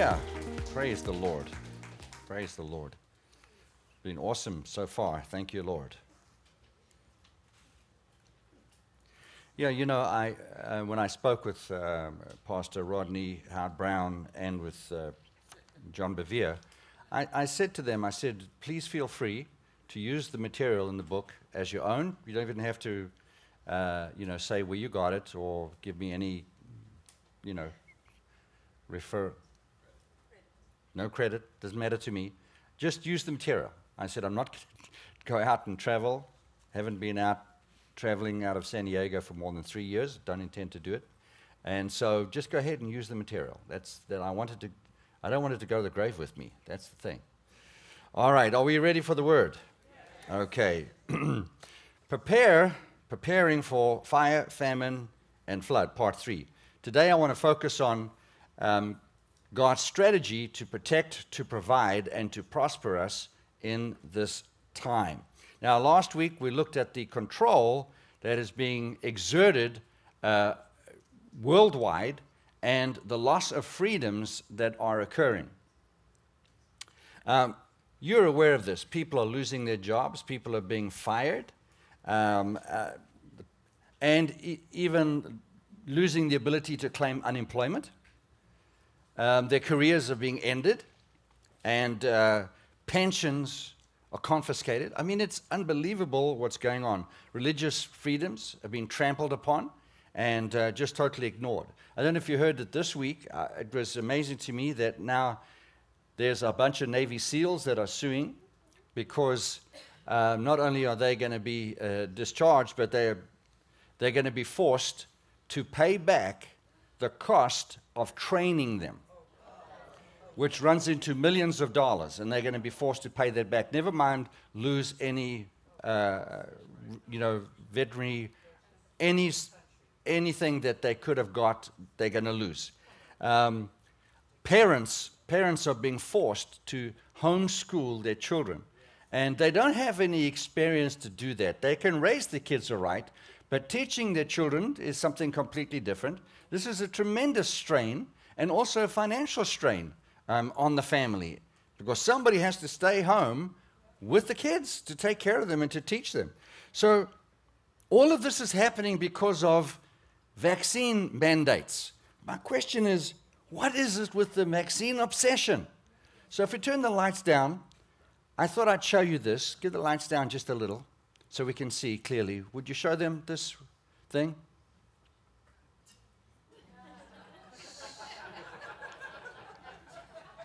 Yeah, praise the Lord. Praise the Lord. Been awesome so far. Thank you, Lord. Yeah, you know, I, uh, when I spoke with um, Pastor Rodney Howard Browne and with uh, John Bevere, I, I said to them, I said, please feel free to use the material in the book as your own. You don't even have to, uh, you know, say where you got it or give me any, you know, refer. No credit, doesn't matter to me. Just use the material. I said, I'm not going to go out and travel. Haven't been out traveling out of San Diego for more than three years. Don't intend to do it. And so just go ahead and use the material. That's that I wanted to. I don't want it to go to the grave with me. That's the thing. All right, are we ready for the word? Okay. Prepare, preparing for fire, famine, and flood, part three. Today I want to focus on um, God's strategy to protect, to provide, and to prosper us in this time. Now, last week we looked at the control that is being exerted uh, worldwide and the loss of freedoms that are occurring. Um, you're aware of this. People are losing their jobs, people are being fired, um, uh, and e- even losing the ability to claim unemployment. Um, their careers are being ended, and uh, pensions are confiscated. I mean, it's unbelievable what's going on. Religious freedoms have been trampled upon and uh, just totally ignored. I don't know if you heard that this week. Uh, it was amazing to me that now there's a bunch of Navy SEALs that are suing because uh, not only are they going to be uh, discharged, but they're, they're going to be forced to pay back the cost of training them which runs into millions of dollars, and they're going to be forced to pay that back. Never mind lose any, uh, you know, veterinary, any, anything that they could have got, they're going to lose. Um, parents, parents are being forced to homeschool their children, and they don't have any experience to do that. They can raise the kids all right, but teaching their children is something completely different. This is a tremendous strain and also a financial strain um, on the family because somebody has to stay home with the kids to take care of them and to teach them. So, all of this is happening because of vaccine mandates. My question is what is it with the vaccine obsession? So, if we turn the lights down, I thought I'd show you this. Give the lights down just a little so we can see clearly. Would you show them this thing?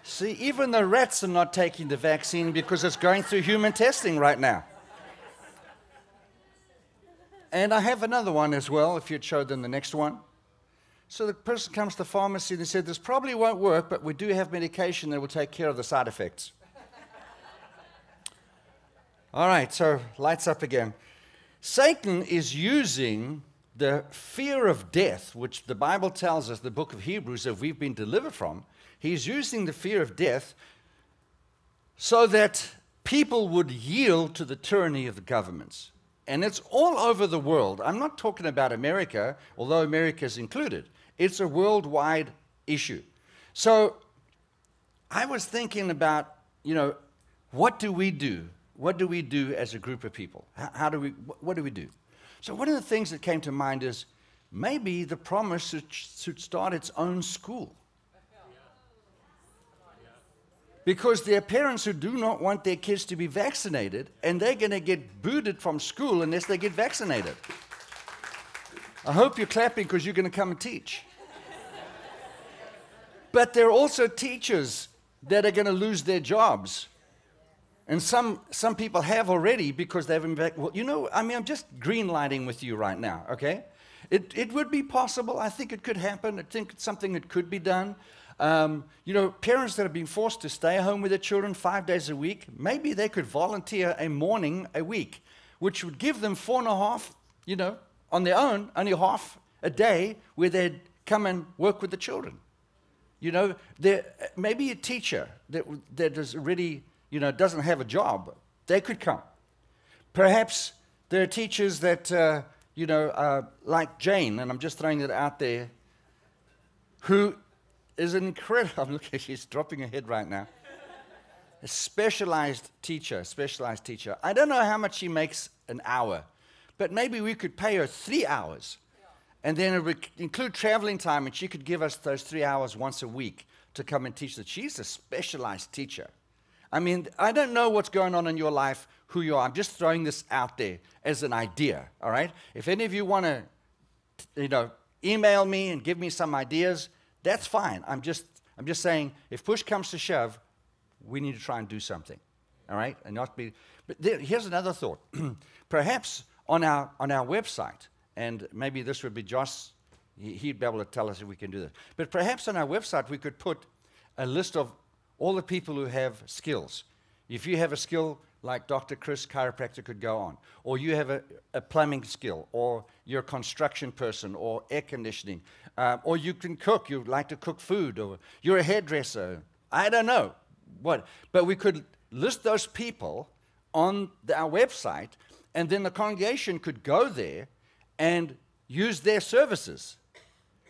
See, even the rats are not taking the vaccine because it's going through human testing right now. And I have another one as well, if you'd show them the next one. So the person comes to the pharmacy and they said, This probably won't work, but we do have medication that will take care of the side effects. All right, so lights up again. Satan is using the fear of death, which the Bible tells us, the book of Hebrews, that we've been delivered from, he's using the fear of death so that people would yield to the tyranny of the governments. And it's all over the world. I'm not talking about America, although America is included. It's a worldwide issue. So I was thinking about, you know, what do we do? What do we do as a group of people? How, do we, what do we do? So one of the things that came to mind is maybe the promise should start its own school. Because there are parents who do not want their kids to be vaccinated, and they're going to get booted from school unless they get vaccinated. I hope you're clapping because you're going to come and teach. but there are also teachers that are going to lose their jobs. And some, some people have already because they haven't. Well, you know, I mean, I'm just green lighting with you right now, okay? It, it would be possible. I think it could happen. I think it's something that could be done. Um, you know, parents that have been forced to stay home with their children five days a week, maybe they could volunteer a morning a week, which would give them four and a half, you know, on their own, only half a day where they'd come and work with the children. You know, maybe a teacher that, that is already, you know, doesn't have a job, they could come. Perhaps there are teachers that, uh, you know, uh, like Jane, and I'm just throwing it out there, who is incredible. I'm looking, she's dropping her head right now. A specialized teacher, specialized teacher. I don't know how much she makes an hour, but maybe we could pay her three hours. And then it would include traveling time, and she could give us those three hours once a week to come and teach that. She's a specialized teacher. I mean, I don't know what's going on in your life, who you are. I'm just throwing this out there as an idea, all right? If any of you want to, you know, email me and give me some ideas, that's fine. I'm just, I'm just saying, if push comes to shove, we need to try and do something, all right? And not be. But there, here's another thought. Perhaps on our on our website, and maybe this would be Josh. He'd be able to tell us if we can do this. But perhaps on our website we could put a list of all the people who have skills. If you have a skill like Dr. Chris, chiropractor, could go on, or you have a, a plumbing skill, or you're a construction person, or air conditioning, um, or you can cook, you like to cook food, or you're a hairdresser. I don't know what, but we could list those people on the, our website, and then the congregation could go there and use their services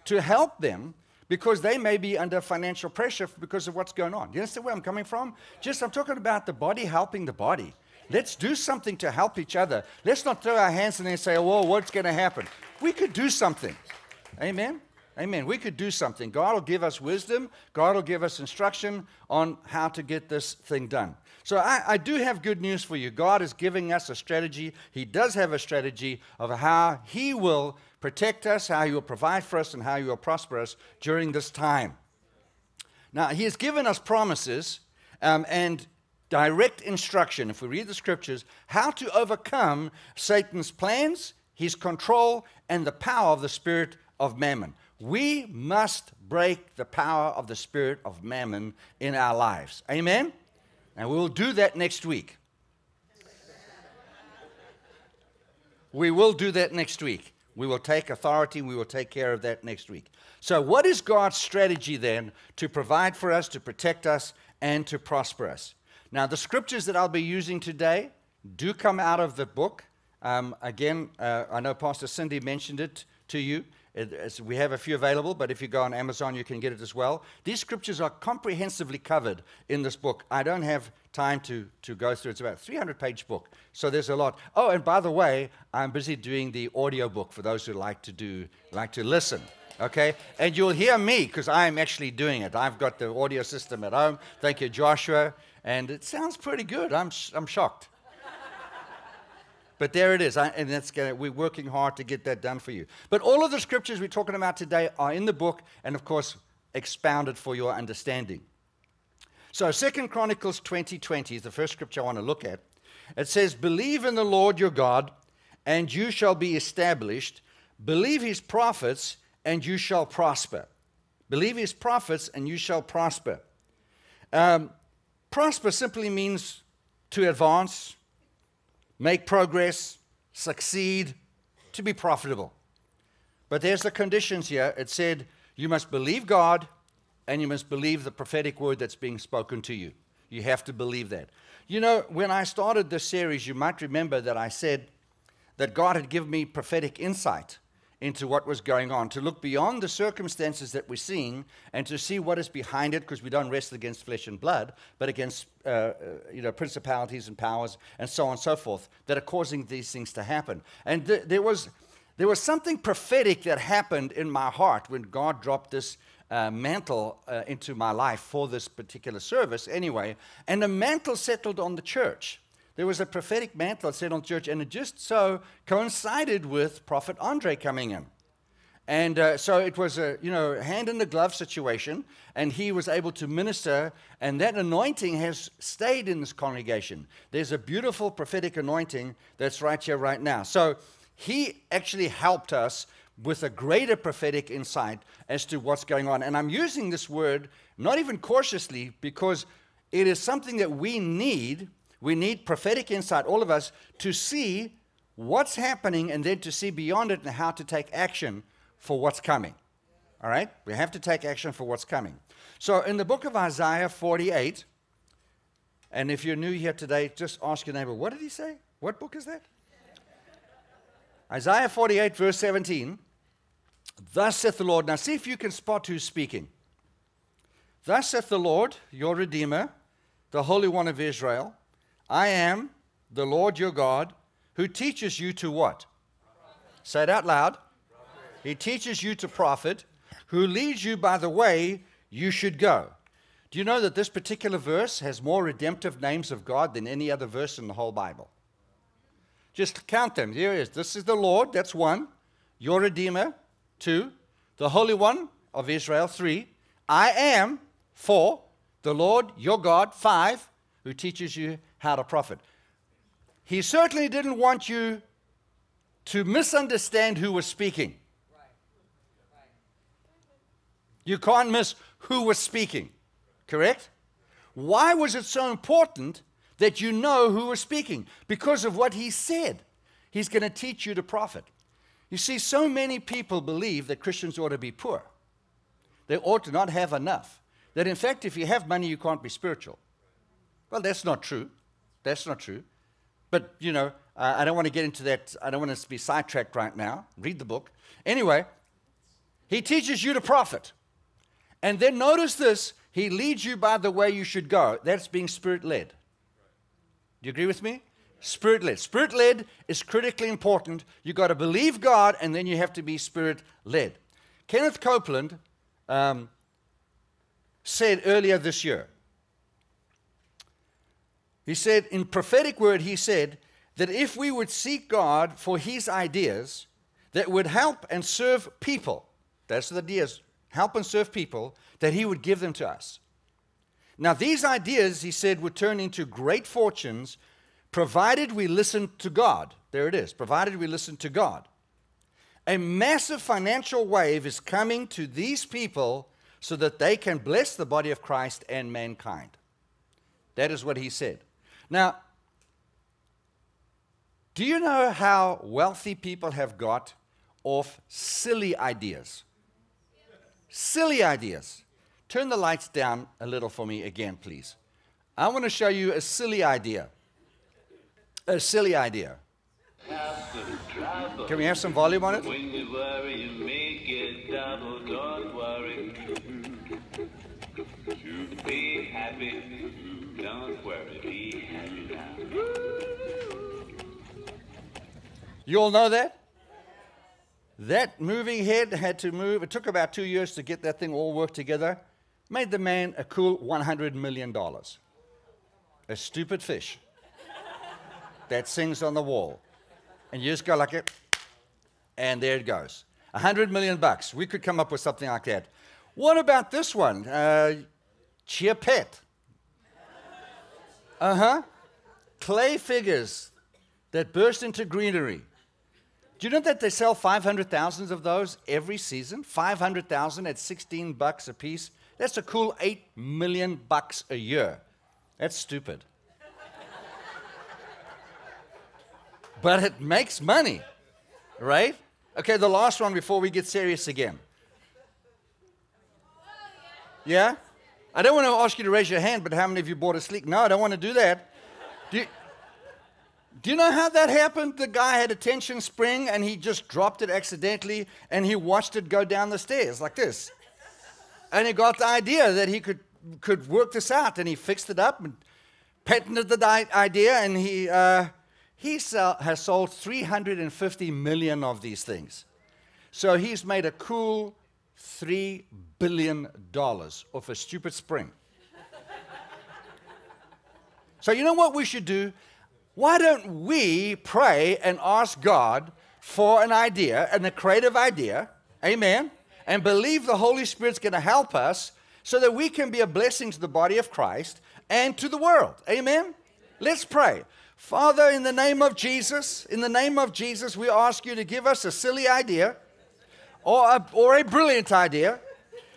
to help them because they may be under financial pressure because of what's going on. You understand where I'm coming from? Just I'm talking about the body helping the body. Let's do something to help each other. Let's not throw our hands in there and say, "Oh, what's going to happen?" We could do something. Amen. Amen. We could do something. God will give us wisdom. God will give us instruction on how to get this thing done. So I, I, do have good news for you. God is giving us a strategy. He does have a strategy of how He will protect us, how He will provide for us, and how He will prosper us during this time. Now, He has given us promises um, and direct instruction, if we read the scriptures, how to overcome Satan's plans, his control, and the power of the spirit of mammon. We must break the power of the spirit of mammon in our lives. Amen? And we'll do that next week. We will do that next week. We will take authority, we will take care of that next week. So, what is God's strategy then to provide for us, to protect us, and to prosper us? Now, the scriptures that I'll be using today do come out of the book. Um, again, uh, I know Pastor Cindy mentioned it to you. We have a few available, but if you go on Amazon, you can get it as well. These scriptures are comprehensively covered in this book. I don't have time to, to go through. It's about a 300 page book, so there's a lot. Oh, and by the way, I'm busy doing the audio book for those who like to do like to listen. Okay, and you'll hear me because I'm actually doing it. I've got the audio system at home. Thank you, Joshua, and it sounds pretty good. I'm I'm shocked. But there it is, and that's gonna, we're working hard to get that done for you. But all of the scriptures we're talking about today are in the book, and of course, expounded for your understanding. So, Second Chronicles 20:20 20 is the first scripture I want to look at. It says, "Believe in the Lord your God, and you shall be established. Believe his prophets, and you shall prosper. Believe his prophets, and you shall prosper." Um, prosper simply means to advance, make progress, succeed, to be profitable. But there's the conditions here. It said you must believe God and you must believe the prophetic word that's being spoken to you. You have to believe that. You know, when I started this series, you might remember that I said that God had given me prophetic insight into what was going on, to look beyond the circumstances that we're seeing and to see what is behind it, because we don't wrestle against flesh and blood, but against uh, uh, you know, principalities and powers and so on and so forth that are causing these things to happen. And th- there, was, there was something prophetic that happened in my heart when God dropped this uh, mantle uh, into my life for this particular service, anyway, and the mantle settled on the church there was a prophetic mantle set on church, and it just so coincided with Prophet Andre coming in. And uh, so it was a you know hand in the glove situation, and he was able to minister, and that anointing has stayed in this congregation. There's a beautiful prophetic anointing that's right here, right now. So he actually helped us with a greater prophetic insight as to what's going on. And I'm using this word not even cautiously because it is something that we need we need prophetic insight, all of us, to see what's happening and then to see beyond it and how to take action for what's coming. All right? We have to take action for what's coming. So in the book of Isaiah 48, and if you're new here today, just ask your neighbor, what did he say? What book is that? Isaiah 48, verse 17. Thus saith the Lord. Now see if you can spot who's speaking. Thus saith the Lord, your Redeemer, the Holy One of Israel I am the Lord your God, who teaches you to what? Profit. Say it out loud. Profit. He teaches you to profit, who leads you by the way you should go. Do you know that this particular verse has more redemptive names of God than any other verse in the whole Bible? Just count them. Here it is. This is the Lord, that's one. Your Redeemer, two. The Holy One of Israel, three. I am, four. The Lord, your God, five, who teaches you how to profit. He certainly didn't want you to misunderstand who was speaking. You can't miss who was speaking, correct? Why was it so important that you know who was speaking? Because of what he said. He's going to teach you to profit. You see, so many people believe that Christians ought to be poor. They ought to not have enough. That in fact, if you have money, you can't be spiritual. Well, that's not true. That's not true. But, you know, uh, I don't want to get into that. I don't want to be sidetracked right now. Read the book. Anyway, he teaches you to profit. And then notice this he leads you by the way you should go. That's being spirit led. Do you agree with me? Spirit led. Spirit led is critically important. You've got to believe God, and then you have to be spirit led. Kenneth Copeland um, said earlier this year, he said, in prophetic word, he said that if we would seek God for his ideas that would help and serve people, that's the ideas, help and serve people, that he would give them to us. Now, these ideas, he said, would turn into great fortunes provided we listen to God. There it is, provided we listen to God. A massive financial wave is coming to these people so that they can bless the body of Christ and mankind. That is what he said. Now, do you know how wealthy people have got off silly ideas? Silly ideas. Turn the lights down a little for me again, please. I want to show you a silly idea. A silly idea. Can we have some volume on it? You all know that? That moving head had to move. It took about two years to get that thing all worked together. Made the man a cool $100 million. A stupid fish that sings on the wall. And you just go like it, and there it goes. A hundred million bucks. We could come up with something like that. What about this one? Uh, Chia Pet. Uh huh. Clay figures that burst into greenery. Do you know that they sell 500,000 of those every season? 500,000 at 16 bucks a piece. That's a cool 8 million bucks a year. That's stupid. but it makes money, right? Okay, the last one before we get serious again. Yeah? I don't want to ask you to raise your hand, but how many of you bought a sleek? No, I don't want to do that. Do you, do you know how that happened? The guy had a tension spring and he just dropped it accidentally and he watched it go down the stairs like this. And he got the idea that he could, could work this out and he fixed it up and patented the idea and he, uh, he sell, has sold 350 million of these things. So he's made a cool $3 billion off a stupid spring. so, you know what we should do? Why don't we pray and ask God for an idea and a creative idea? Amen. And believe the Holy Spirit's going to help us so that we can be a blessing to the body of Christ and to the world. Amen. Let's pray. Father, in the name of Jesus, in the name of Jesus, we ask you to give us a silly idea or a, or a brilliant idea.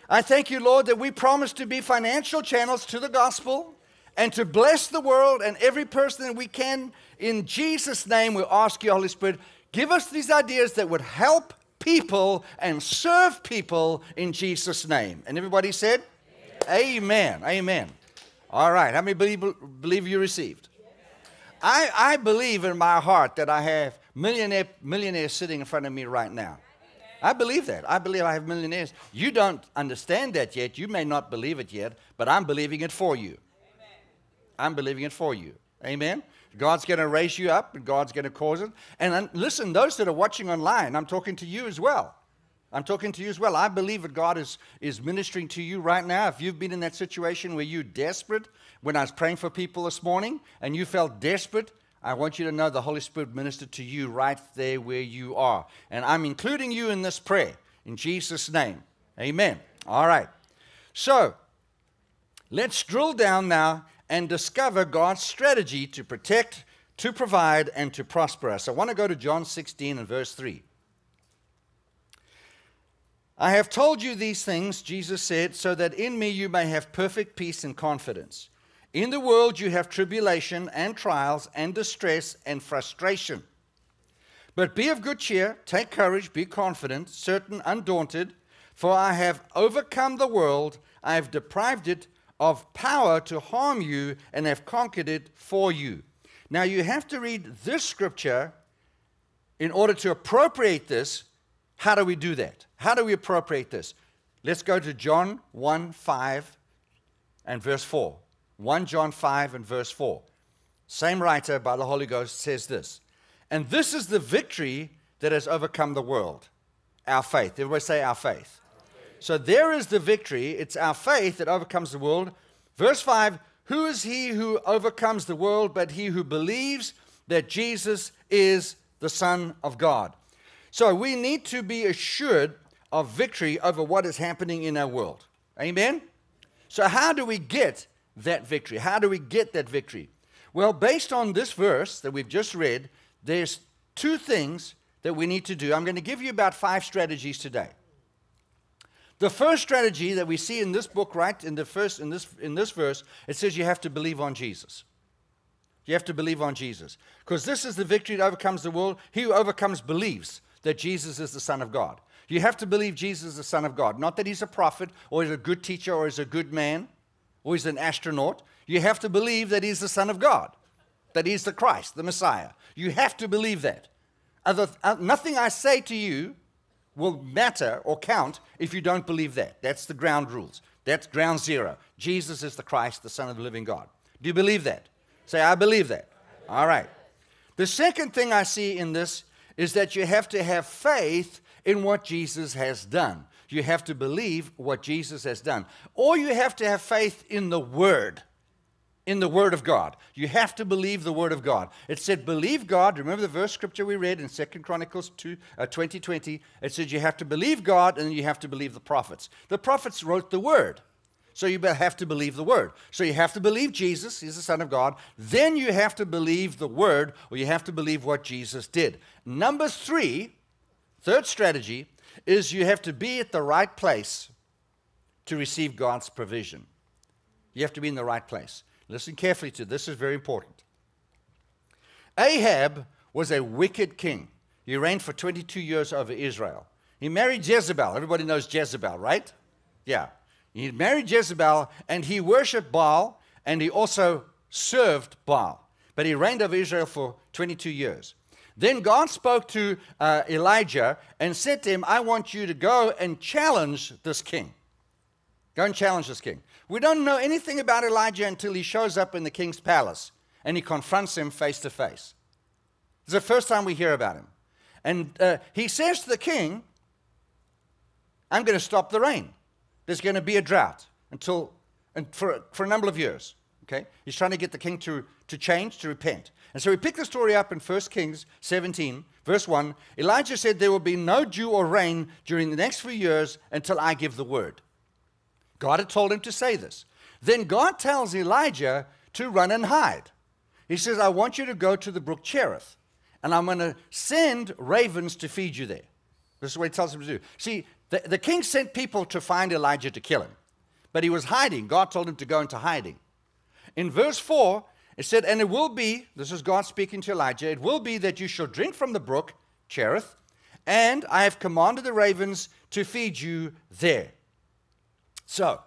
I thank you, Lord, that we promise to be financial channels to the gospel and to bless the world and every person that we can. In Jesus' name, we ask you, Holy Spirit, give us these ideas that would help people and serve people in Jesus' name. And everybody said, Amen. Amen. Amen. All right. How many believe, believe you received? I, I believe in my heart that I have millionaire, millionaires sitting in front of me right now. I believe that. I believe I have millionaires. You don't understand that yet. You may not believe it yet, but I'm believing it for you. I'm believing it for you. Amen. God's going to raise you up and God's going to cause it. And listen, those that are watching online, I'm talking to you as well. I'm talking to you as well. I believe that God is, is ministering to you right now. If you've been in that situation where you're desperate, when I was praying for people this morning and you felt desperate, I want you to know the Holy Spirit ministered to you right there where you are. And I'm including you in this prayer in Jesus' name. Amen. All right. So let's drill down now and discover God's strategy to protect, to provide, and to prosper us. I want to go to John 16 and verse 3. I have told you these things, Jesus said, so that in me you may have perfect peace and confidence. In the world you have tribulation and trials and distress and frustration. But be of good cheer, take courage, be confident, certain, undaunted, for I have overcome the world, I have deprived it of power to harm you, and have conquered it for you. Now you have to read this scripture in order to appropriate this. How do we do that? How do we appropriate this? Let's go to John 1 5 and verse 4. 1 John 5 and verse 4. Same writer by the Holy Ghost says this. And this is the victory that has overcome the world our faith. Everybody say our faith. So there is the victory. It's our faith that overcomes the world. Verse 5 Who is he who overcomes the world but he who believes that Jesus is the Son of God? So we need to be assured of victory over what is happening in our world. Amen? So, how do we get that victory. How do we get that victory? Well, based on this verse that we've just read, there's two things that we need to do. I'm going to give you about five strategies today. The first strategy that we see in this book, right in the first in this in this verse, it says you have to believe on Jesus. You have to believe on Jesus. Because this is the victory that overcomes the world. He who overcomes believes that Jesus is the Son of God. You have to believe Jesus is the Son of God. Not that he's a prophet or he's a good teacher or he's a good man or he's an astronaut, you have to believe that he's the Son of God, that he's the Christ, the Messiah. You have to believe that. Other, uh, nothing I say to you will matter or count if you don't believe that. That's the ground rules. That's ground zero. Jesus is the Christ, the Son of the living God. Do you believe that? Say, I believe that. All right. The second thing I see in this is that you have to have faith in what Jesus has done. You have to believe what Jesus has done. Or you have to have faith in the Word, in the Word of God. You have to believe the Word of God. It said, believe God. Remember the verse scripture we read in 2 Chronicles 2, uh, 20, 20? It says you have to believe God and you have to believe the prophets. The prophets wrote the Word. So you have to believe the word. So you have to believe Jesus He's the Son of God. Then you have to believe the word, or you have to believe what Jesus did. Number three, third strategy, is you have to be at the right place to receive God's provision. You have to be in the right place. Listen carefully to this, this is very important. Ahab was a wicked king. He reigned for 22 years over Israel. He married Jezebel. Everybody knows Jezebel, right? Yeah. He married Jezebel and he worshiped Baal and he also served Baal. But he reigned over Israel for 22 years. Then God spoke to uh, Elijah and said to him, I want you to go and challenge this king. Go and challenge this king. We don't know anything about Elijah until he shows up in the king's palace and he confronts him face to face. It's the first time we hear about him. And uh, he says to the king, I'm going to stop the rain. There's going to be a drought until, and for, for a number of years. Okay? He's trying to get the king to, to change, to repent. And so we pick the story up in 1 Kings 17, verse 1. Elijah said, There will be no dew or rain during the next few years until I give the word. God had told him to say this. Then God tells Elijah to run and hide. He says, I want you to go to the brook Cherith, and I'm going to send ravens to feed you there. This is what he tells him to do. See, the, the king sent people to find Elijah to kill him, but he was hiding. God told him to go into hiding. In verse 4, it said, And it will be, this is God speaking to Elijah, it will be that you shall drink from the brook, Cherith, and I have commanded the ravens to feed you there. So,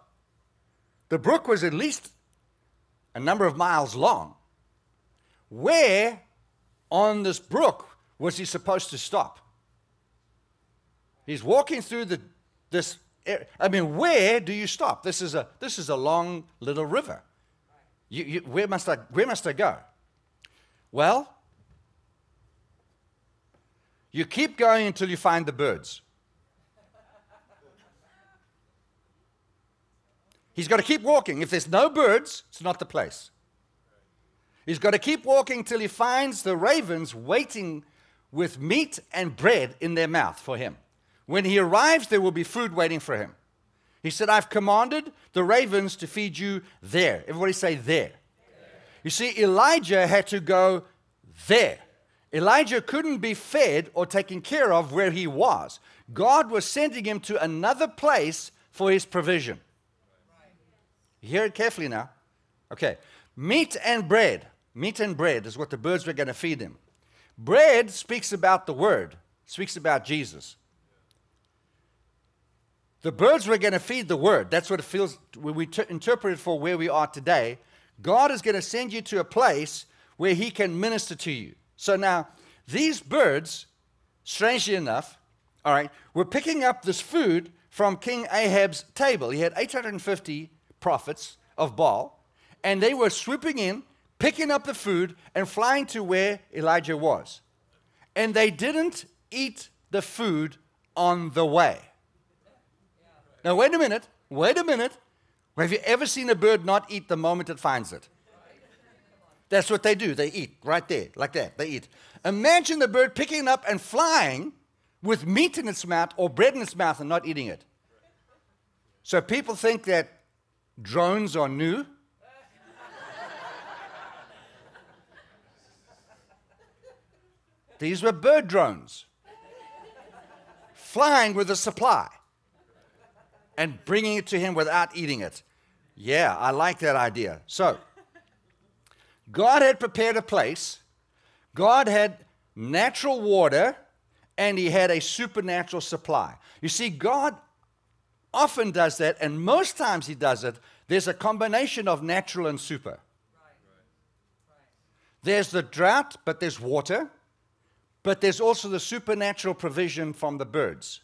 the brook was at least a number of miles long. Where on this brook was he supposed to stop? He's walking through the, this. I mean, where do you stop? This is a, this is a long little river. You, you, where, must I, where must I go? Well, you keep going until you find the birds. He's got to keep walking. If there's no birds, it's not the place. He's got to keep walking till he finds the ravens waiting with meat and bread in their mouth for him. When he arrives, there will be food waiting for him. He said, I've commanded the ravens to feed you there. Everybody say there. there. You see, Elijah had to go there. Elijah couldn't be fed or taken care of where he was. God was sending him to another place for his provision. Hear it carefully now. Okay. Meat and bread. Meat and bread is what the birds were going to feed him. Bread speaks about the word, speaks about Jesus. The birds were going to feed the word. That's what it feels when we t- interpret it for where we are today. God is going to send you to a place where he can minister to you. So now, these birds, strangely enough, all right, were picking up this food from King Ahab's table. He had 850 prophets of Baal, and they were swooping in, picking up the food, and flying to where Elijah was. And they didn't eat the food on the way. Now, wait a minute. Wait a minute. Have you ever seen a bird not eat the moment it finds it? That's what they do. They eat right there, like that. They eat. Imagine the bird picking up and flying with meat in its mouth or bread in its mouth and not eating it. So people think that drones are new. These were bird drones flying with a supply and bringing it to him without eating it. Yeah, I like that idea. So, God had prepared a place, God had natural water, and He had a supernatural supply. You see, God often does that, and most times He does it. There's a combination of natural and super. There's the drought, but there's water, but there's also the supernatural provision from the birds.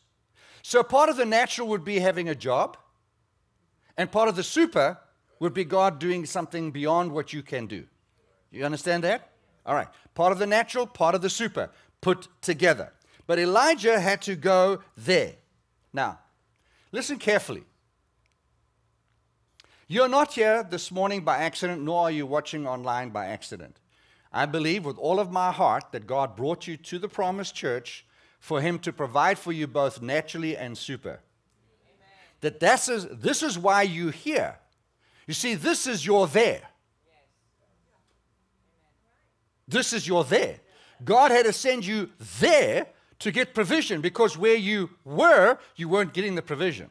So part of the natural would be having a job, and part of the super would be God doing something beyond what you can do. You understand that? All right. Part of the natural, part of the super put together. But Elijah had to go there. Now, listen carefully. You're not here this morning by accident, nor are you watching online by accident. I believe with all of my heart that God brought you to the promised church for Him to provide for you both naturally and super. Amen. That this is, this is why you're here. You see, this is your there. This is your there. God had to send you there to get provision because where you were, you weren't getting the provision.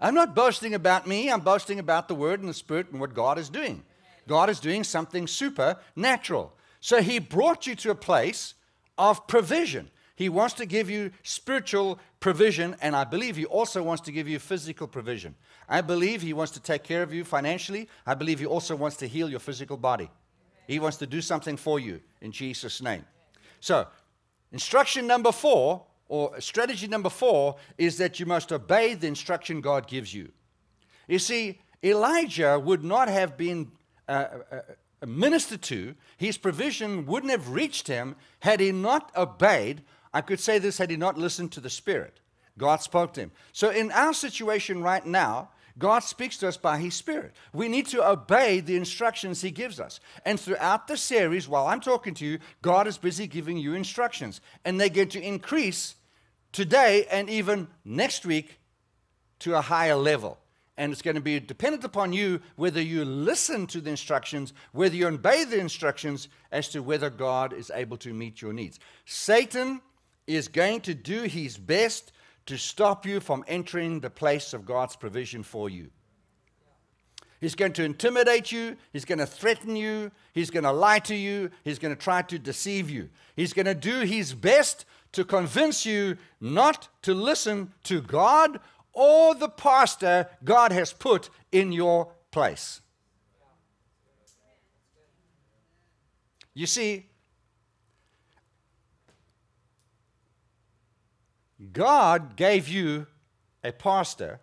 I'm not boasting about me, I'm boasting about the Word and the Spirit and what God is doing. God is doing something supernatural. So He brought you to a place of provision. He wants to give you spiritual provision, and I believe He also wants to give you physical provision. I believe He wants to take care of you financially. I believe He also wants to heal your physical body. He wants to do something for you in Jesus' name. So, instruction number four, or strategy number four, is that you must obey the instruction God gives you. You see, Elijah would not have been uh, uh, ministered to, his provision wouldn't have reached him had he not obeyed I could say this had he not listened to the Spirit. God spoke to him. So, in our situation right now, God speaks to us by His Spirit. We need to obey the instructions He gives us. And throughout the series, while I'm talking to you, God is busy giving you instructions. And they get to increase today and even next week to a higher level. And it's going to be dependent upon you whether you listen to the instructions, whether you obey the instructions, as to whether God is able to meet your needs. Satan is going to do his best to stop you from entering the place of God's provision for you. He's going to intimidate you. He's going to threaten you. He's going to lie to you. He's going to try to deceive you. He's going to do his best to convince you not to listen to God or the pastor God has put in your place. You see, God gave you a pastor,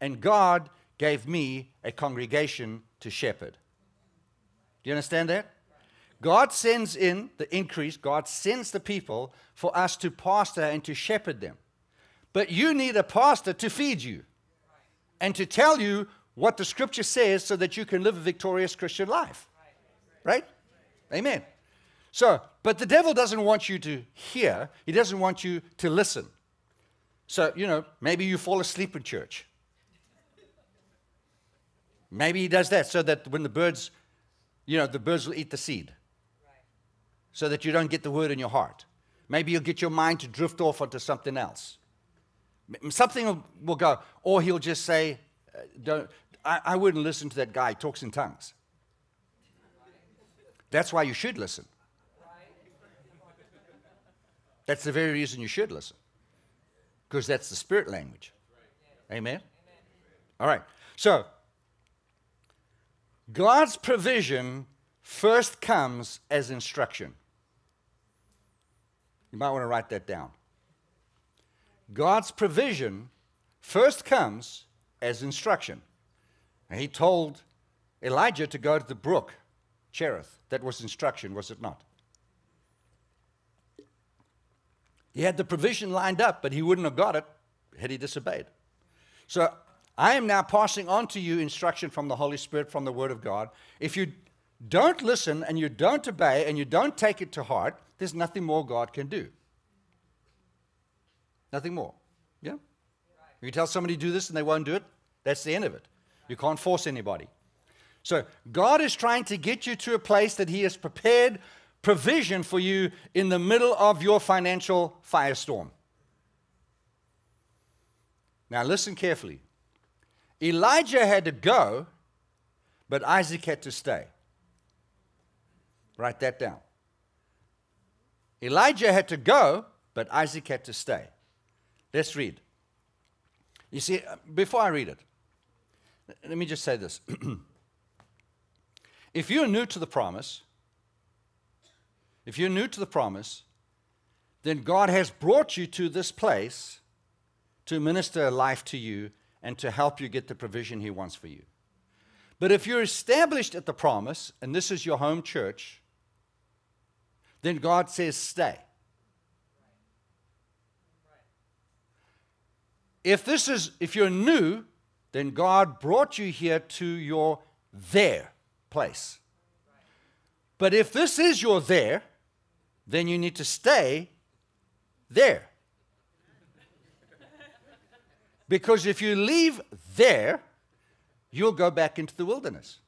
and God gave me a congregation to shepherd. Do you understand that? God sends in the increase, God sends the people for us to pastor and to shepherd them. But you need a pastor to feed you and to tell you what the scripture says so that you can live a victorious Christian life. Right? Amen. So, but the devil doesn't want you to hear, he doesn't want you to listen. So, you know, maybe you fall asleep in church. Maybe he does that so that when the birds, you know, the birds will eat the seed. So that you don't get the word in your heart. Maybe you'll get your mind to drift off onto something else. Something will, will go, or he'll just say, uh, don't, I, I wouldn't listen to that guy, he talks in tongues. That's why you should listen. That's the very reason you should listen because that's the spirit language. Amen? All right. So, God's provision first comes as instruction. You might want to write that down. God's provision first comes as instruction. And he told Elijah to go to the brook, Cherith. That was instruction, was it not? He had the provision lined up, but he wouldn't have got it had he disobeyed. So I am now passing on to you instruction from the Holy Spirit, from the Word of God. If you don't listen and you don't obey and you don't take it to heart, there's nothing more God can do. Nothing more. Yeah? You tell somebody do this and they won't do it, that's the end of it. You can't force anybody. So God is trying to get you to a place that He has prepared provision for you in the middle of your financial firestorm. Now, listen carefully. Elijah had to go, but Isaac had to stay. Write that down. Elijah had to go, but Isaac had to stay. Let's read. You see, uh, before I read it, let me just say this. if you're new to the promise, if you're new to the promise, then God has brought you to this place to minister life to you and to help you get the provision He wants for you. But if you're established at the promise, and this is your home church, then God says, stay. If this is, if you're new, then God brought you here to your there place. But if this is your there, then you need to stay there. Because if you leave there, you'll go back into the wilderness.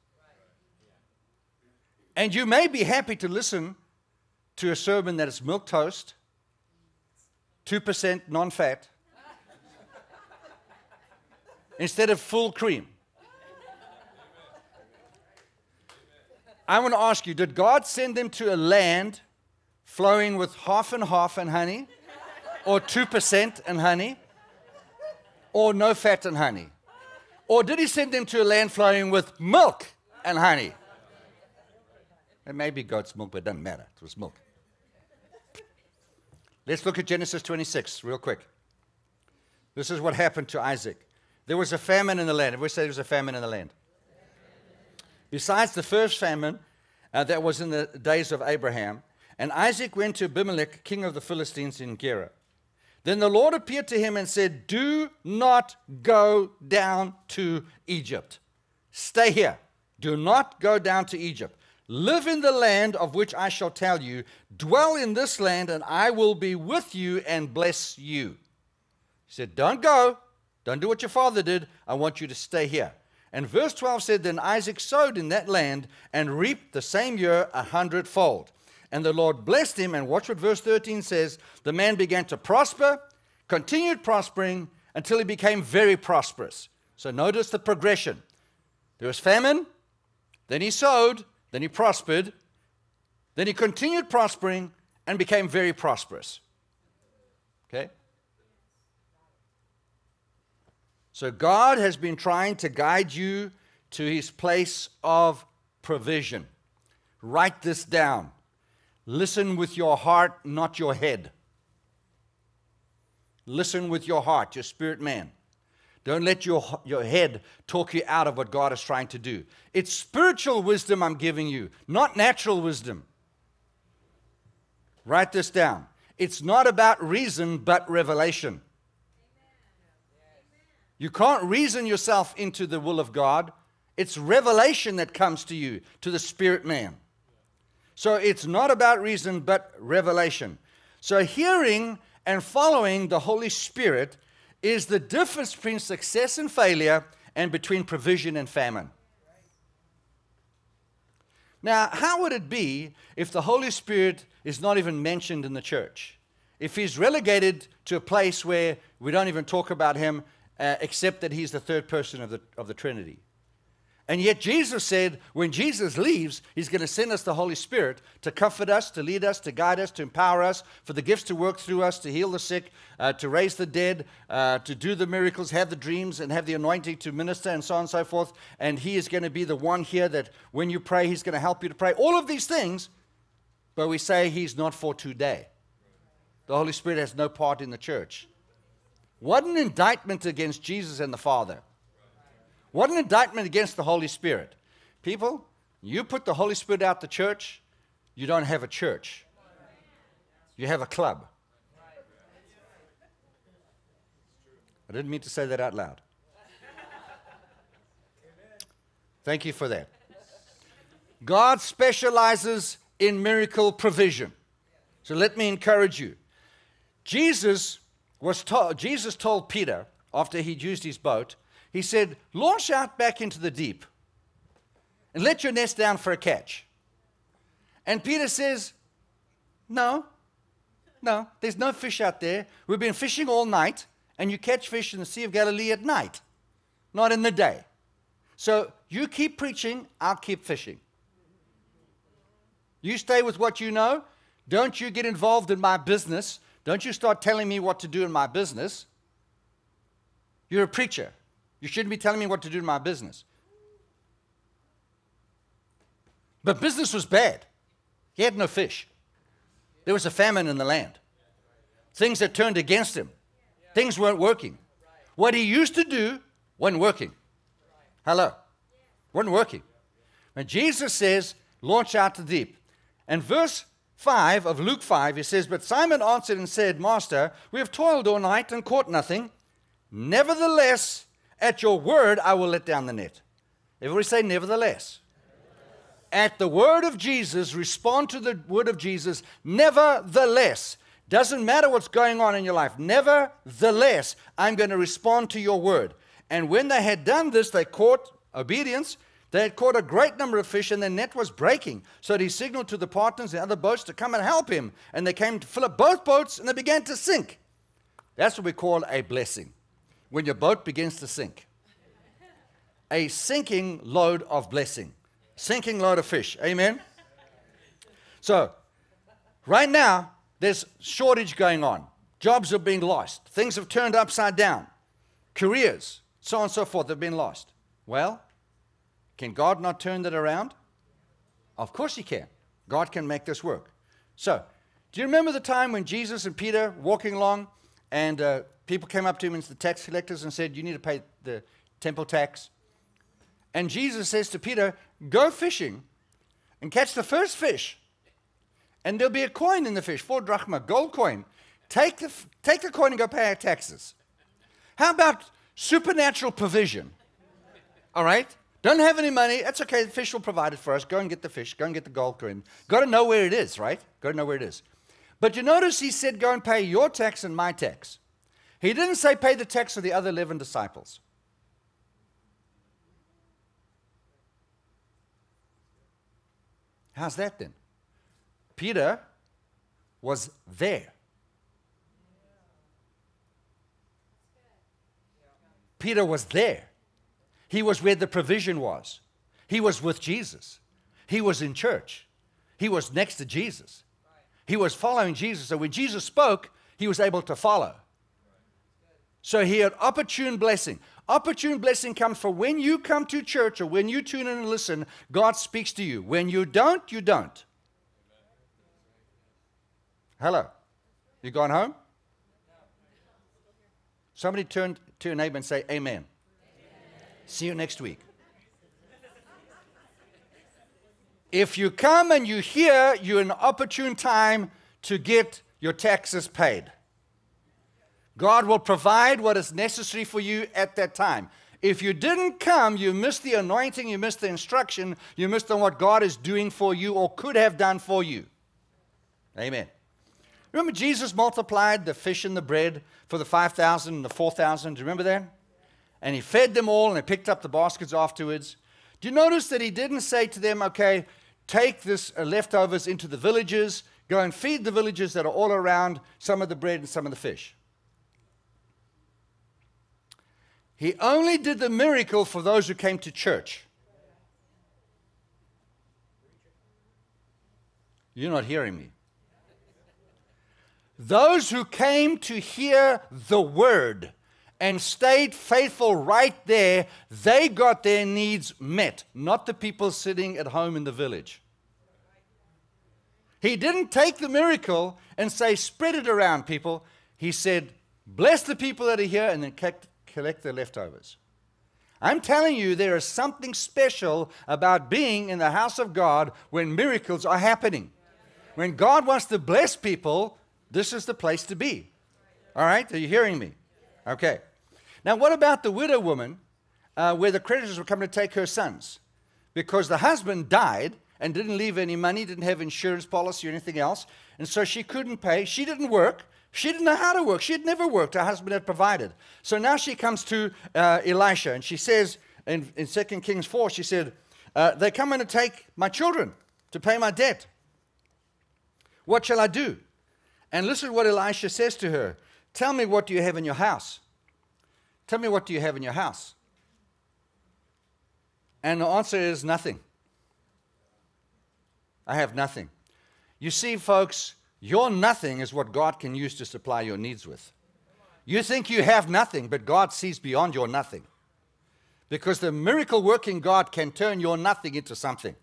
And you may be happy to listen to a sermon that is milk toast, 2% non fat, instead of full cream. I want to ask you did God send them to a land flowing with half and half and honey, or 2% and honey, or no fat and honey? Or did he send them to a land flowing with milk and honey? It may be goat's milk, but it doesn't matter. It was milk. Let's look at Genesis 26 real quick. This is what happened to Isaac. There was a famine in the land. Everybody say there was a famine in the land. Besides the first famine uh, that was in the days of Abraham, and Isaac went to Abimelech, king of the Philistines, in Gerar. Then the Lord appeared to him and said, Do not go down to Egypt. Stay here. Do not go down to Egypt. Live in the land of which I shall tell you. Dwell in this land, and I will be with you and bless you. He said, Don't go. Don't do what your father did. I want you to stay here. And verse 12 said, Then Isaac sowed in that land and reaped the same year a hundredfold. And the Lord blessed him. And watch what verse 13 says the man began to prosper, continued prospering until he became very prosperous. So notice the progression. There was famine, then he sowed, then he prospered, then he continued prospering and became very prosperous. Okay? So God has been trying to guide you to his place of provision. Write this down. Listen with your heart, not your head. listen with your heart, your spirit man. Don't let your, your head talk you out of what God is trying to do. It's spiritual wisdom I'm giving you, not natural wisdom. Write this down. It's not about reason, but revelation. You can't reason yourself into the will of God. It's revelation that comes to you, to the spirit man. So it's not about reason, but revelation. So hearing and following the Holy Spirit is the difference between success and failure and between provision and famine. Now, how would it be if the Holy Spirit is not even mentioned in the church? If he's relegated to a place where we don't even talk about him uh, except that he's the third person of the, of the Trinity. And yet, Jesus said when Jesus leaves, he's going to send us the Holy Spirit to comfort us, to lead us, to guide us, to empower us, for the gifts to work through us, to heal the sick, uh, to raise the dead, uh, to do the miracles, have the dreams, and have the anointing to minister, and so on and so forth. And he is going to be the one here that when you pray, he's going to help you to pray. All of these things, but we say he's not for today. The Holy Spirit has no part in the church. What an indictment against Jesus and the Father. What an indictment against the Holy Spirit. People, you put the Holy Spirit out the church, you don't have a church. You have a club. I didn't mean to say that out loud. Thank you for that. God specializes in miracle provision. So let me encourage you. Jesus was told, Jesus told Peter after he'd used his boat, he said, Launch out back into the deep and let your nest down for a catch. And Peter says, No, no, there's no fish out there. We've been fishing all night, and you catch fish in the Sea of Galilee at night, not in the day. So you keep preaching, I'll keep fishing. You stay with what you know. Don't you get involved in my business. Don't you start telling me what to do in my business. You're a preacher. You shouldn't be telling me what to do in my business. But business was bad. He had no fish. There was a famine in the land. Things had turned against him. Things weren't working. What he used to do wasn't working. Hello. Wasn't working. And Jesus says, launch out to deep. And verse 5 of Luke 5, he says, But Simon answered and said, Master, we have toiled all night and caught nothing. Nevertheless, at your word, I will let down the net. Everybody say, nevertheless. At the word of Jesus, respond to the word of Jesus, nevertheless. Doesn't matter what's going on in your life. Nevertheless, I'm going to respond to your word. And when they had done this, they caught obedience. They had caught a great number of fish, and their net was breaking. So he signaled to the partners and other boats to come and help him. And they came to fill up both boats, and they began to sink. That's what we call a blessing when your boat begins to sink. A sinking load of blessing, sinking load of fish. Amen? So, right now, there's shortage going on. Jobs are being lost. Things have turned upside down. Careers, so on and so forth, have been lost. Well, can God not turn that around? Of course He can. God can make this work. So, do you remember the time when Jesus and Peter walking along and uh, people came up to him and the tax collectors and said, You need to pay the temple tax. And Jesus says to Peter, Go fishing and catch the first fish. And there'll be a coin in the fish, four drachma, gold coin. Take the, take the coin and go pay our taxes. How about supernatural provision? All right? Don't have any money. That's okay. The fish will provide it for us. Go and get the fish. Go and get the gold coin. Got to know where it is, right? Got to know where it is. But you notice he said, Go and pay your tax and my tax. He didn't say pay the tax of the other 11 disciples. How's that then? Peter was there. Peter was there. He was where the provision was. He was with Jesus. He was in church. He was next to Jesus. He was following Jesus. So when Jesus spoke, he was able to follow. So he had opportune blessing. Opportune blessing comes for when you come to church or when you tune in and listen, God speaks to you. When you don't, you don't. Hello. You gone home? Somebody turn to your neighbor and say, Amen. Amen. See you next week. If you come and you hear, you're an opportune time to get your taxes paid. God will provide what is necessary for you at that time. If you didn't come, you missed the anointing, you missed the instruction, you missed on what God is doing for you or could have done for you. Amen. Remember, Jesus multiplied the fish and the bread for the 5,000 and the 4,000. Do you remember that? And he fed them all and he picked up the baskets afterwards. Do you notice that he didn't say to them, okay, take this uh, leftovers into the villages, go and feed the villages that are all around some of the bread and some of the fish? He only did the miracle for those who came to church. You're not hearing me. Those who came to hear the word and stayed faithful right there, they got their needs met, not the people sitting at home in the village. He didn't take the miracle and say, spread it around, people. He said, bless the people that are here and then collect the leftovers. I'm telling you, there is something special about being in the house of God when miracles are happening. When God wants to bless people, this is the place to be. All right? Are you hearing me? Okay. Now, what about the widow woman uh, where the creditors were coming to take her sons? Because the husband died and didn't leave any money, didn't have insurance policy or anything else, and so she couldn't pay. She didn't work. She didn't know how to work. She had never worked. Her husband had provided. So now she comes to uh, Elisha and she says in, in 2 Kings 4, she said, uh, They come in to take my children to pay my debt. What shall I do? And listen to what Elisha says to her Tell me what do you have in your house? Tell me what do you have in your house? And the answer is nothing. I have nothing. You see, folks, your nothing is what God can use to supply your needs with. You think you have nothing, but God sees beyond your nothing. Because the miracle working God can turn your nothing into something,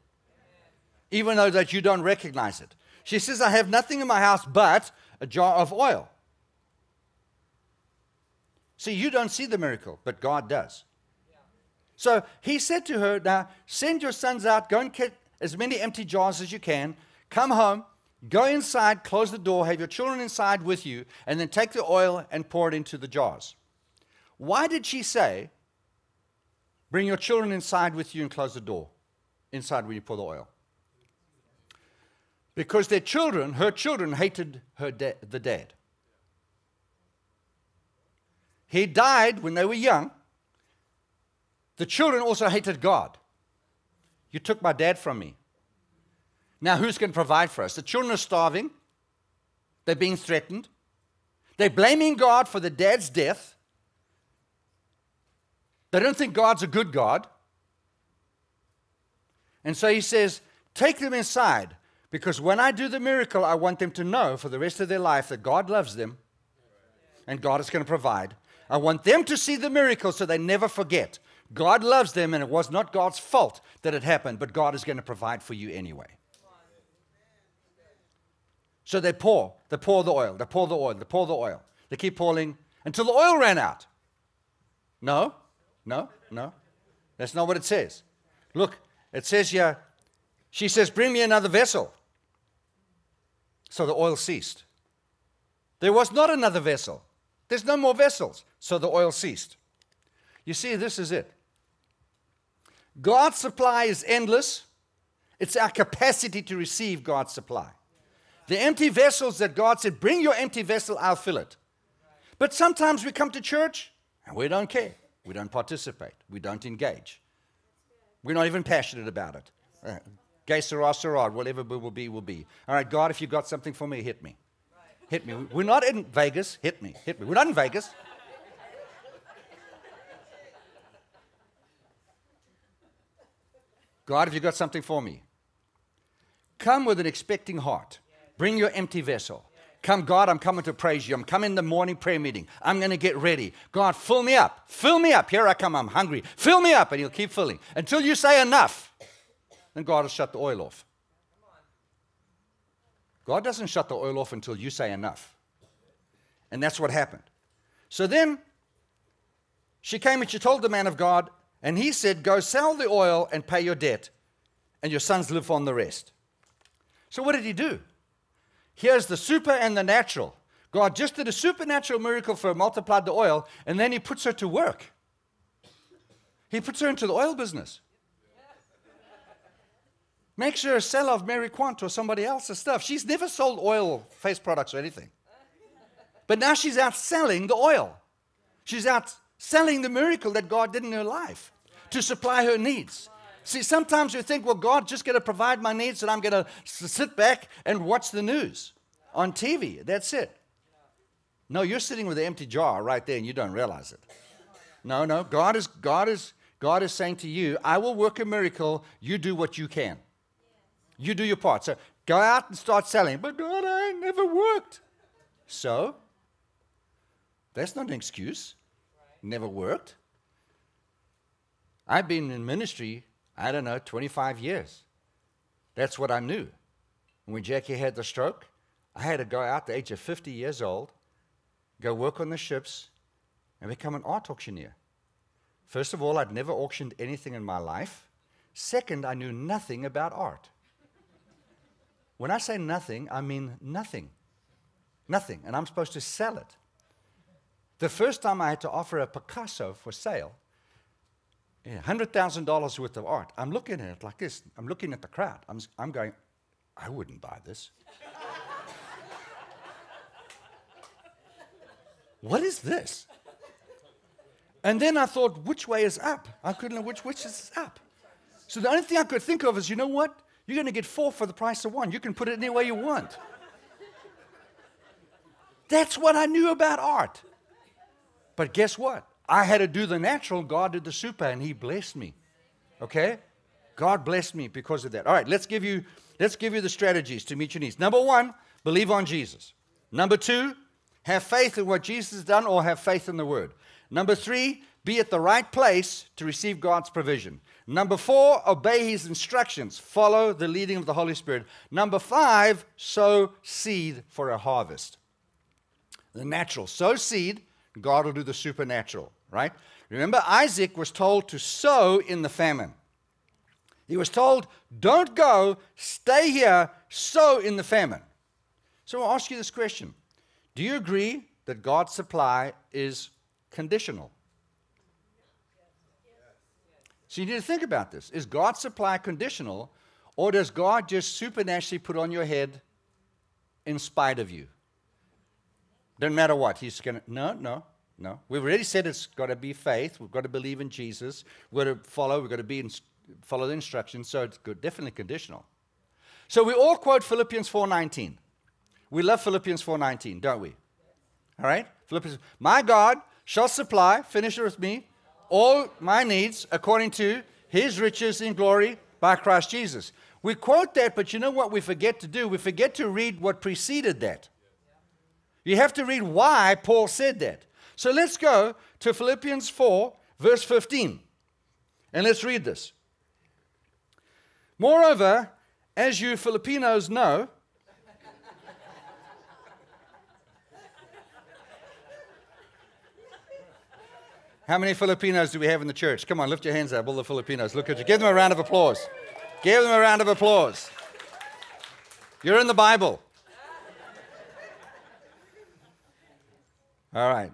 even though that you don't recognize it. She says, I have nothing in my house but a jar of oil. See, you don't see the miracle, but God does. So he said to her, Now send your sons out, go and get as many empty jars as you can, come home, Go inside, close the door, have your children inside with you, and then take the oil and pour it into the jars. Why did she say, Bring your children inside with you and close the door inside when you pour the oil? Because their children, her children, hated her da- the dad. He died when they were young. The children also hated God. You took my dad from me. Now, who's going to provide for us? The children are starving, they're being threatened, they're blaming God for the dad's death. They don't think God's a good God. And so he says, Take them inside, because when I do the miracle, I want them to know for the rest of their life that God loves them and God is going to provide. I want them to see the miracle so they never forget. God loves them, and it was not God's fault that it happened, but God is going to provide for you anyway. So they pour, they pour the oil, they pour the oil, they pour the oil. They keep pouring until the oil ran out. No, no, no. That's not what it says. Look, it says here, she says, Bring me another vessel. So the oil ceased. There was not another vessel. There's no more vessels. So the oil ceased. You see, this is it. God's supply is endless. It's our capacity to receive God's supply. The empty vessels that God said, Bring your empty vessel, I'll fill it. But sometimes we come to church and we don't care. We don't participate. We don't engage. We're not even passionate about it. Uh, que sera, sera, whatever we will be, will be. All right, God, if you've got something for me, hit me. Hit me. We're not in Vegas. Hit me. Hit me. We're not in Vegas. God, have you've got something for me, come with an expecting heart. Bring your empty vessel. Come, God, I'm coming to praise you. I'm coming in the morning prayer meeting. I'm going to get ready. God, fill me up. Fill me up. Here I come. I'm hungry. Fill me up. And He'll keep filling until you say enough. Then God will shut the oil off. God doesn't shut the oil off until you say enough. And that's what happened. So then She came and she told the man of God, and he said, Go sell the oil and pay your debt, and your sons live on the rest. So, what did he do? Here's the super and the natural. God just did a supernatural miracle for her, multiplied the oil, and then he puts her to work. He puts her into the oil business. Makes her a seller of Mary Quant or somebody else's stuff. She's never sold oil, face products, or anything. But now she's out selling the oil. She's out selling the miracle that God did in her life to supply her needs. See, sometimes you think, well, God just going to provide my needs and I'm going to sit back and watch the news on TV. That's it. No, you're sitting with an empty jar right there and you don't realize it. No, no. God is, God is, God is saying to you, I will work a miracle. You do what you can. You do your part. So go out and start selling. But God, I never worked. So that's not an excuse. Never worked. I've been in ministry, I don't know, 25 years. That's what I knew. When Jackie had the stroke, I had to go out the age of 50 years old, go work on the ships, and become an art auctioneer. First of all, I'd never auctioned anything in my life. Second, I knew nothing about art. When I say nothing, I mean nothing. Nothing. And I'm supposed to sell it. The first time I had to offer a Picasso for sale, $100,000 worth of art, I'm looking at it like this. I'm looking at the crowd. I'm, I'm going, I wouldn't buy this. what is this? And then I thought, which way is up? I couldn't know which, which is up. So the only thing I could think of is, you know what? You're going to get four for the price of one. You can put it any way you want. That's what I knew about art. But guess what? I had to do the natural, God did the super, and He blessed me. Okay? God blessed me because of that. All right, let's give you let's give you the strategies to meet your needs. Number one, believe on Jesus. Number two, have faith in what Jesus has done or have faith in the word. Number three, be at the right place to receive God's provision. Number four, obey his instructions, follow the leading of the Holy Spirit. Number five, sow seed for a harvest. The natural, sow seed, God will do the supernatural, right? Remember, Isaac was told to sow in the famine. He was told, don't go, stay here, sow in the famine. So I'll ask you this question Do you agree that God's supply is conditional? So you need to think about this. Is God's supply conditional, or does God just supernaturally put on your head in spite of you? Doesn't matter what. He's going to, no, no, no. We've already said it's got to be faith. We've got to believe in Jesus. We've got to follow. We've got to be in, follow the instructions. So it's good, definitely conditional. So we all quote Philippians 4.19. We love Philippians 4.19, don't we? All right? Philippians, my God shall supply, finish it with me, all my needs according to his riches in glory by Christ Jesus. We quote that, but you know what we forget to do? We forget to read what preceded that. You have to read why Paul said that. So let's go to Philippians 4, verse 15. And let's read this. Moreover, as you Filipinos know, How many Filipinos do we have in the church? Come on, lift your hands up, all the Filipinos. Look at you. Give them a round of applause. Give them a round of applause. You're in the Bible. All right.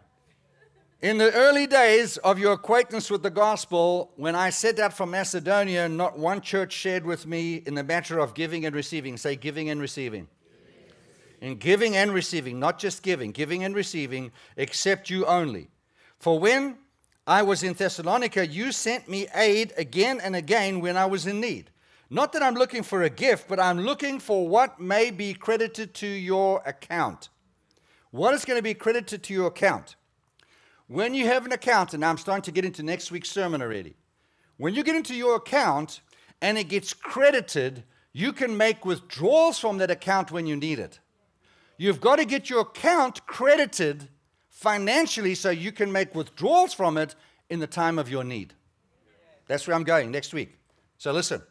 In the early days of your acquaintance with the gospel, when I set out from Macedonia, not one church shared with me in the matter of giving and receiving. Say giving and receiving. In giving and receiving, not just giving, giving and receiving, except you only. For when I was in Thessalonica, you sent me aid again and again when I was in need. Not that I'm looking for a gift, but I'm looking for what may be credited to your account. What is going to be credited to your account? When you have an account, and I'm starting to get into next week's sermon already, when you get into your account and it gets credited, you can make withdrawals from that account when you need it. You've got to get your account credited financially so you can make withdrawals from it in the time of your need. That's where I'm going next week. So listen.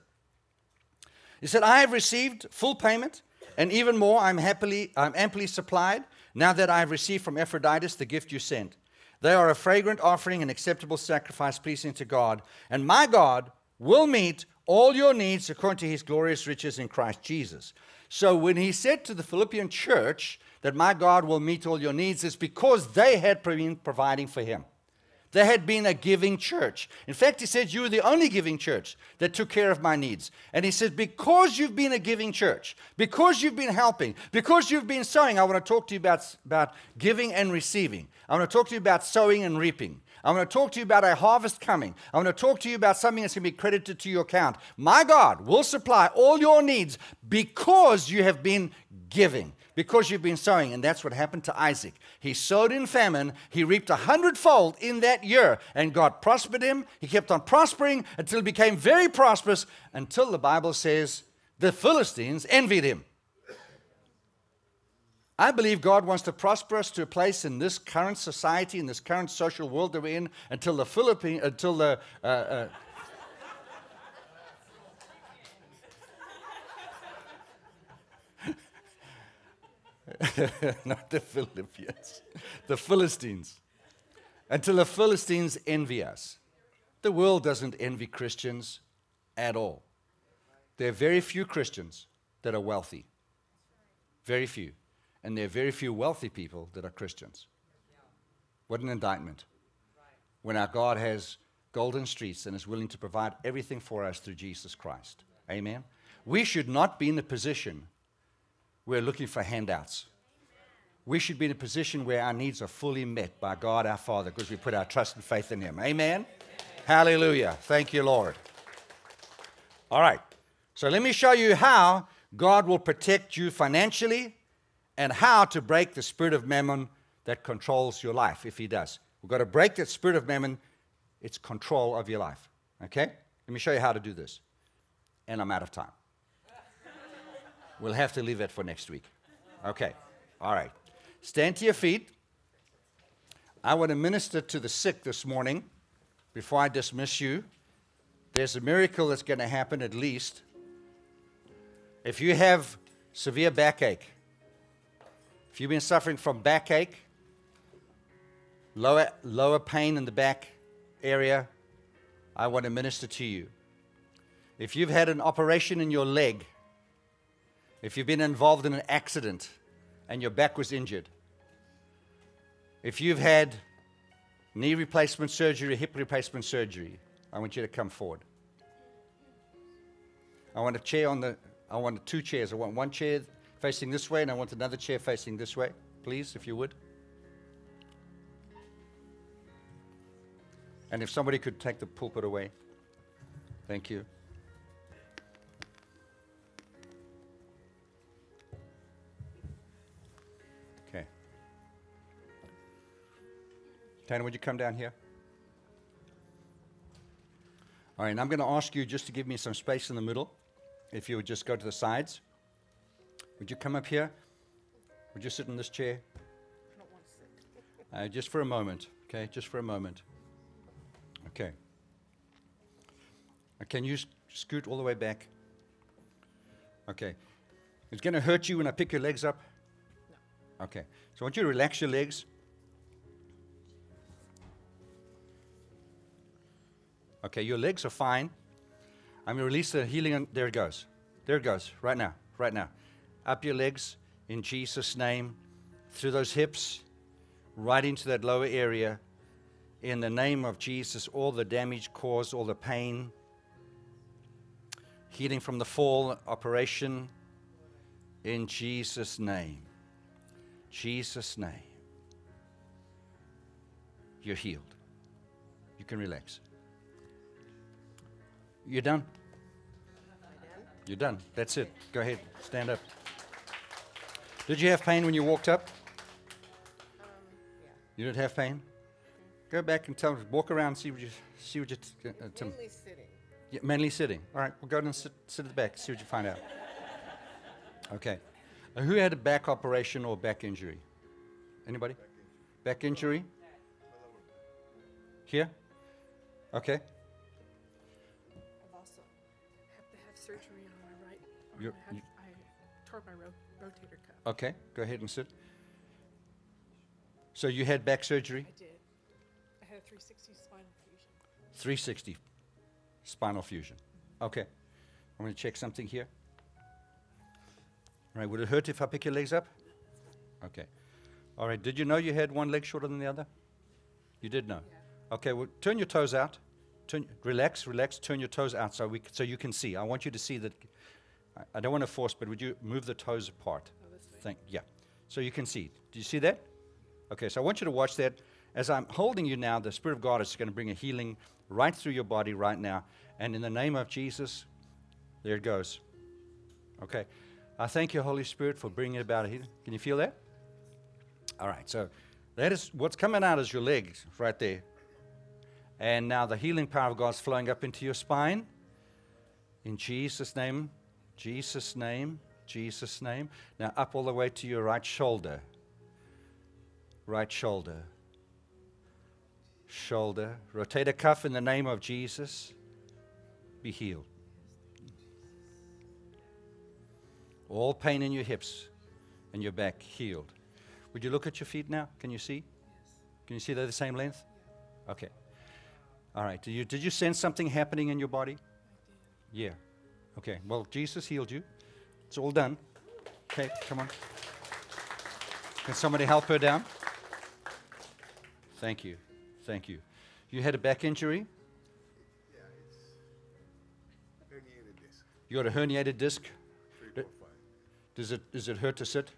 He said, I have received full payment, and even more, I'm happily, I'm amply supplied now that I have received from Epaphroditus the gift you sent. They are a fragrant offering, and acceptable sacrifice pleasing to God. And my God will meet all your needs according to his glorious riches in Christ Jesus. So when he said to the Philippian church that my God will meet all your needs, it's because they had been providing for him. They had been a giving church. In fact, he said, You were the only giving church that took care of my needs. And he said, Because you've been a giving church, because you've been helping, because you've been sowing, I want to talk to you about, about giving and receiving. I want to talk to you about sowing and reaping. I want to talk to you about a harvest coming. I want to talk to you about something that's going to be credited to your account. My God will supply all your needs because you have been giving because you've been sowing. And that's what happened to Isaac. He sowed in famine, he reaped a hundredfold in that year, and God prospered him. He kept on prospering until he became very prosperous, until the Bible says the Philistines envied him. I believe God wants to prosper us to a place in this current society, in this current social world that we're in, until the Philippine, until the uh, uh, not the Philippians, the Philistines. Until the Philistines envy us. The world doesn't envy Christians at all. There are very few Christians that are wealthy. Very few. And there are very few wealthy people that are Christians. What an indictment. When our God has golden streets and is willing to provide everything for us through Jesus Christ. Amen. We should not be in the position we're looking for handouts. We should be in a position where our needs are fully met by God our Father because we put our trust and faith in Him. Amen? Amen. Hallelujah. Thank you, Lord. All right. So let me show you how God will protect you financially and how to break the spirit of mammon that controls your life if He does. We've got to break that spirit of mammon, its control of your life. Okay? Let me show you how to do this. And I'm out of time. We'll have to leave it for next week. Okay. All right. Stand to your feet. I want to minister to the sick this morning before I dismiss you. There's a miracle that's going to happen at least. If you have severe backache, if you've been suffering from backache, lower, lower pain in the back area, I want to minister to you. If you've had an operation in your leg, if you've been involved in an accident and your back was injured, if you've had knee replacement surgery, hip replacement surgery, I want you to come forward. I want a chair on the, I want two chairs. I want one chair facing this way and I want another chair facing this way, please, if you would. And if somebody could take the pulpit away. Thank you. Tanner, would you come down here? All right, and I'm going to ask you just to give me some space in the middle. If you would just go to the sides. Would you come up here? Would you sit in this chair? I don't want to sit. Uh, just for a moment, okay? Just for a moment. Okay. Uh, can you scoot all the way back? Okay. It's going to hurt you when I pick your legs up? No. Okay. So I want you to relax your legs. Okay, your legs are fine. I'm going to release the healing. And there it goes. There it goes. Right now. Right now. Up your legs in Jesus' name. Through those hips. Right into that lower area. In the name of Jesus, all the damage caused, all the pain. Healing from the fall operation. In Jesus' name. Jesus' name. You're healed. You can relax. You're done? You're done. That's it. Go ahead. Stand up. Did you have pain when you walked up? Um, yeah. You didn't have pain? Go back and tell. Them. Walk around. See what you see. What you uh, tell mainly sitting. Yeah, mainly sitting. All right. We'll go and sit, sit at the back. See what you find out. Okay. Uh, who had a back operation or back injury? Anybody? Back injury. Here. Okay. You're, I, had, I tore my ro- rotator cuff. Okay, go ahead and sit. So you had back surgery? I did. I had a 360 spinal fusion. 360 spinal fusion. Okay. I'm going to check something here. All right. Would it hurt if I pick your legs up? Okay. All right. Did you know you had one leg shorter than the other? You did know. Okay. Well, turn your toes out. Turn, relax, relax. Turn your toes out so we c- so you can see. I want you to see that. I, don't want to force, but would you move the toes apart? Oh. Thank, yeah. So you can see. Do you see that? Okay, so I want you to watch that. As I'm holding you now, the Spirit of God is going to bring a healing right through your body right now. And in the name of Jesus, there it goes. Okay. I thank you, Holy Spirit, for bringing about a healing. Can you feel that? All right, so that is what's coming out is your legs right there. And now the healing power of God's flowing up into your spine. In Jesus' name, Jesus' name, Jesus' name. Now up all the way to your right shoulder. Right shoulder. Shoulder. Rotator cuff in the name of Jesus. Be healed. All pain in your hips and your back healed. Would you look at your feet now? Can you see? Can you see they're the same length? Okay. All right. Did you, did you sense something happening in your body? Yeah. Okay. Well, Jesus healed you. It's all done. Okay, come on. Can somebody help her down? Thank you. Thank you. You had a back injury? Yeah, it's herniated disc, You got a herniated disc? three, four, five. Does it, does it hurt to sit?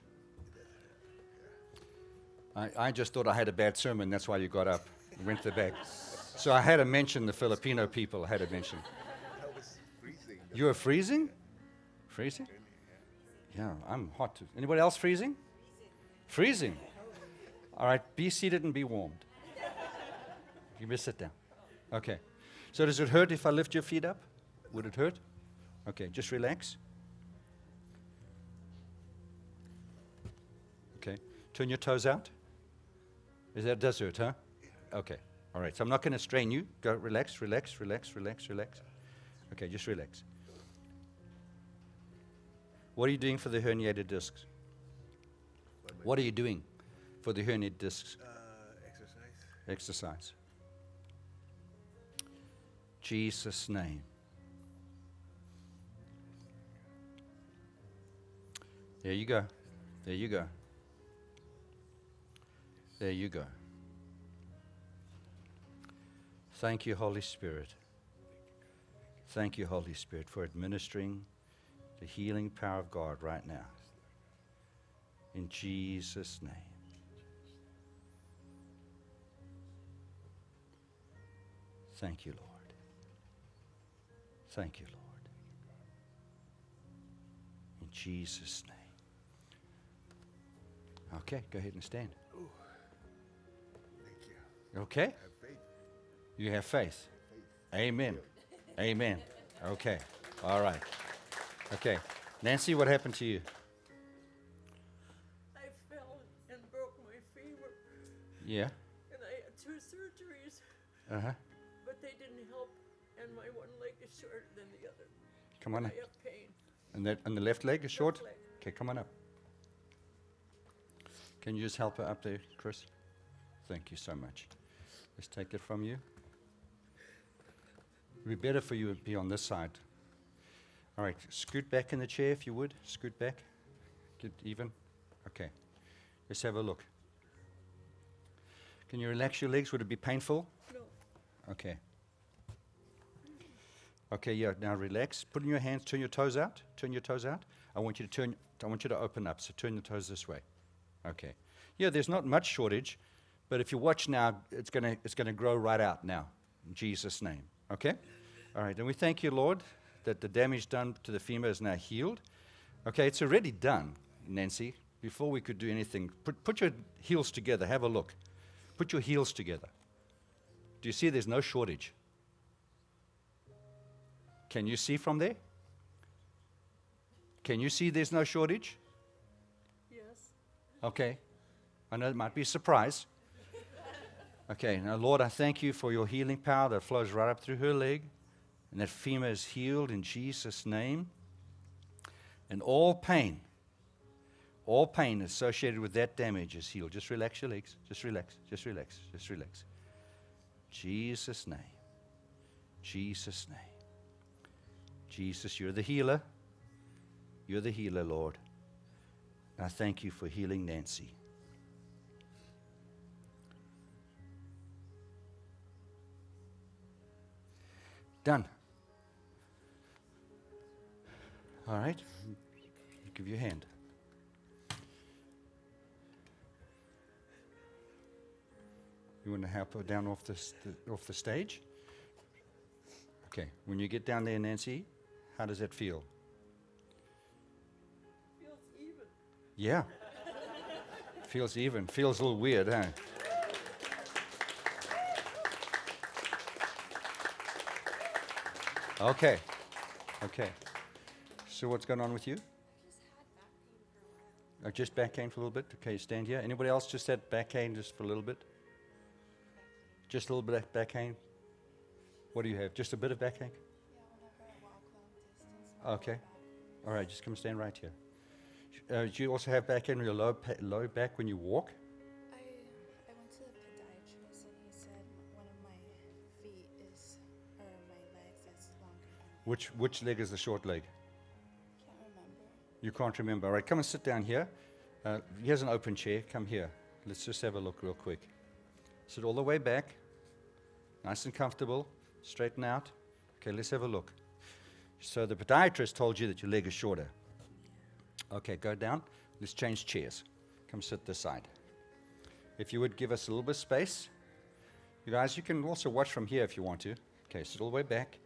I, I just thought I had a bad sermon. That's why you got up and went to the back. So I had to mention the Filipino people. I had to mention. I was freezing. the You are freezing? Freezing? Yeah, I'm hot. Too. Anybody else freezing? Freezing. All right, be seated and be warmed. You may sit down. Okay. So does it hurt if I lift your feet up? Would it hurt? Okay, just relax. Okay. Turn your toes out. Is that does hurt, huh? Okay. All right. So I'm not going to strain you. Go relax, relax, relax, relax, relax. Okay, just relax. What are you doing for the herniated discs? What are you doing for the herniated discs? Uh, exercise. Exercise. Jesus' name. There you go. There you go. There you go. Thank you, Holy Spirit. Thank you, Holy Spirit, for administering the healing power of God right now. In Jesus' name. Thank you, Lord. Thank you, Lord. In Jesus' name. Okay, go ahead and stand. Thank you. Okay? Have. You have faith. Amen. Amen. Okay. All right. Okay. Nancy, what happened to you? I fell and broke my femur, Yeah. and I had two surgeries, Uh huh. but they didn't help, and my one leg is shorter than the other. Come on I up. have pain. And, that, and the left leg is short? leg. Okay, come on up. Can you just help her up there, Chris? Thank you so much. Let's take it from you. It'd be better for you to be on this side. All right, scoot back in the chair if you would. Scoot back. Get even. Okay. Let's have a look. Can you relax your legs? Would it be painful? No, Okay. Okay, yeah, now relax. Put in your hands, turn your toes out. Turn your toes out. I want you to turn I want you to open up. So turn the toes this way. Okay. Yeah, there's not much shortage, but if you watch now, it's gonna it's gonna grow right out now. In Jesus' name. Okay? All right, and we thank you, Lord, that the damage done to the femur is now healed. Okay, it's already done, Nancy. Before we could do anything, put, put your heels together. Have a look. Put your heels together. Do you see there's no shortage? Can you see from there? Can you see there's no shortage? yes, Okay. I know it might be a surprise. Okay, now, Lord, I thank you for your healing power that flows right up through her leg, and that femur is healed in Jesus' name. And all pain, all pain associated with that damage is healed. Just relax your legs. Just relax. Just relax. Just relax. Jesus' name. Jesus' name. Jesus, you're the healer. You're the healer, Lord. I thank you for healing Nancy. Done. All right. Give you a hand. You want to help her down off the, st- off the stage? Okay. When you get down there, Nancy, how does that feel? Feels even. Yeah. Feels even. Feels a little weird, huh? Okay. Okay. So what's going on with you? Uh, just back pain for a little bit. Okay, stand here. Anybody else just had back pain just for a little bit? Just a little bit of back pain. What do you have? Just a bit of back pain? Okay. All right, just come and stand right here. Uh, do you also have back pain in your low, pa- low back when you walk? I I went to the podiatrist and he said one of my feet is or my legs is longer Which, which leg is the short leg? You can't remember. All right, come and sit down here. Uh, here's an open chair. Come here. Let's just have a look real quick. Sit all the way back. Nice and comfortable. Straighten out. Okay, let's have a look. So the podiatrist told you that your leg is shorter. Okay, go down. Let's change chairs. Come sit this side. If you would give us a little bit of space. You guys, you can also watch from here if you want to. Okay, sit all the way back.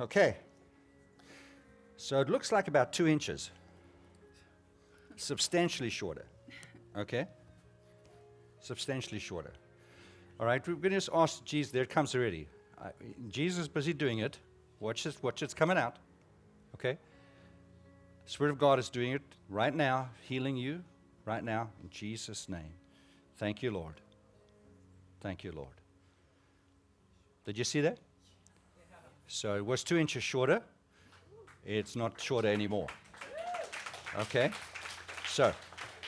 Okay. So it looks like about two inches. Substantially shorter. Okay? Substantially shorter. All right, we're going to just ask Jesus. There it comes already. Jesus is busy doing it. Watch this, watch it's coming out. Okay? Spirit of God is doing it right now, healing you right now in Jesus' name. Thank you, Lord. Thank you, Lord. Did you see that? So it was two inches shorter. It's not shorter anymore. Okay? So,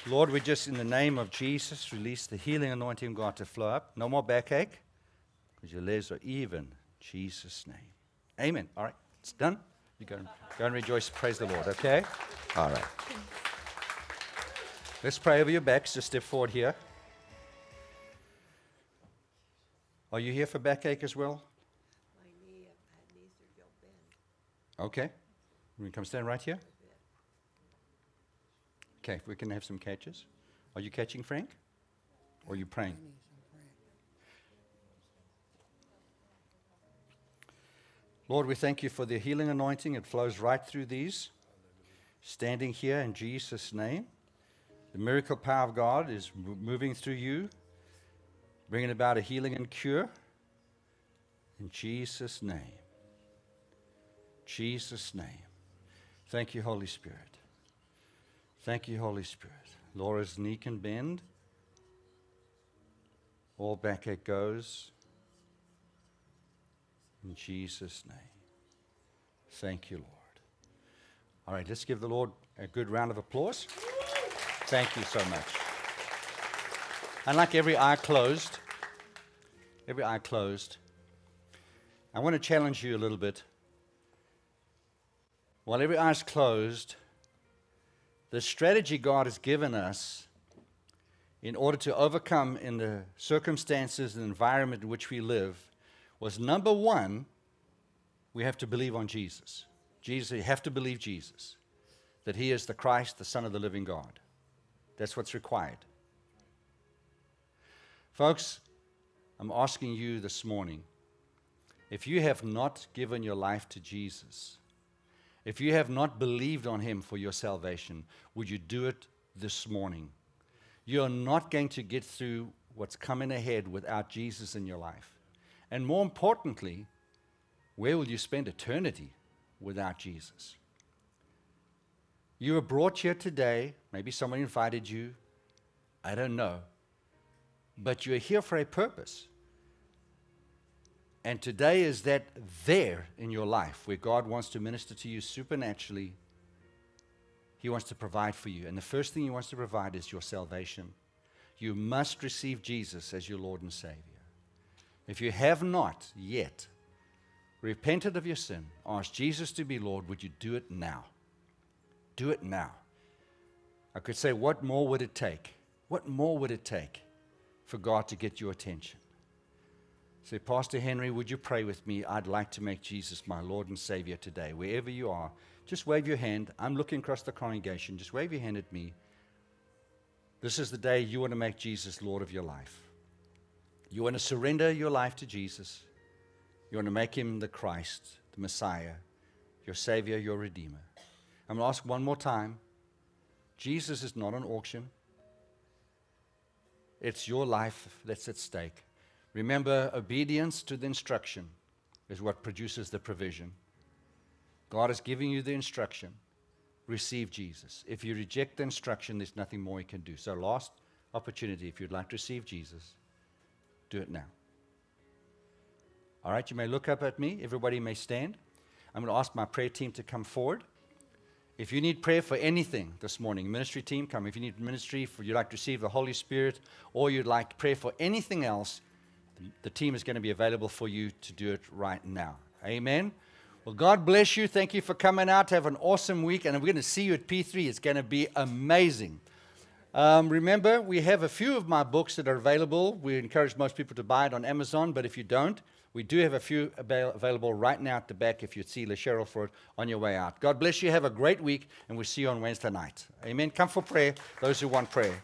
Lord, we just, in the name of Jesus, release the healing anointing of God to flow up. No more backache, because your legs are even. Jesus' name. Amen. All right, it's done. You go and, go and rejoice. Praise the Lord, okay? All right. Let's pray over your backs. Just step forward here. Are you here for backache as well? My knee, I had knee surgery, Okay. Can come stand right here. Okay, we can have some catches. Are you catching, Frank? Or are you praying? Lord, we thank you for the healing anointing. It flows right through these. Standing here in Jesus' name. The miracle power of God is moving through you, bringing about a healing and cure. In Jesus' name. Jesus' name. Thank you, Holy Spirit. Thank you, Holy Spirit. Laura's knee can bend. All back it goes. In Jesus' name. Thank you, Lord. All right, let's give the Lord a good round of applause. Thank you so much. And like every eye closed, every eye closed, I want to challenge you a little bit. While every eye's closed, the strategy God has given us in order to overcome in the circumstances and environment in which we live was number one, we have to believe on Jesus. Jesus, you have to believe Jesus, that He is the Christ, the Son of the living God. That's what's required. Folks, I'm asking you this morning if you have not given your life to Jesus, if you have not believed on Him for your salvation, would you do it this morning? You're not going to get through what's coming ahead without Jesus in your life. And more importantly, where will you spend eternity without Jesus? You were brought here today, maybe someone invited you, I don't know, but you're here for a purpose. And today is that there in your life where God wants to minister to you supernaturally. He wants to provide for you. And the first thing He wants to provide is your salvation. You must receive Jesus as your Lord and Savior. If you have not yet repented of your sin, asked Jesus to be Lord, would you do it now? Do it now. I could say, what more would it take? What more would it take for God to get your attention? Say, Pastor Henry, would you pray with me? I'd like to make Jesus my Lord and Savior today. Wherever you are, just wave your hand. I'm looking across the congregation. Just wave your hand at me. This is the day you want to make Jesus Lord of your life. You want to surrender your life to Jesus. You want to make him the Christ, the Messiah, your Savior, your Redeemer. I'm going to ask one more time. Jesus is not an auction. It's your life that's at stake. Remember, obedience to the instruction is what produces the provision. God is giving you the instruction. Receive Jesus. If you reject the instruction, there's nothing more you can do. So, last opportunity, if you'd like to receive Jesus, do it now. All right, you may look up at me. Everybody may stand. I'm going to ask my prayer team to come forward. If you need prayer for anything this morning, ministry team, come. If you need ministry, for you'd like to receive the Holy Spirit, or you'd like prayer for anything else, the- team is going to be available for you to do it right now. Amen. Well, God bless you. Thank you for coming out. Have an awesome week, and we're going to see you at P3. It's going to be amazing. Um, remember, we have a few of my books that are available. We encourage most people to buy it on Amazon, but if you don't, we do have a few avail- available right now at the back if you'd see LaCheryl for it on your way out. God bless you. Have a great week, and we'll see you on Wednesday night. Amen. Come for prayer, those who want prayer.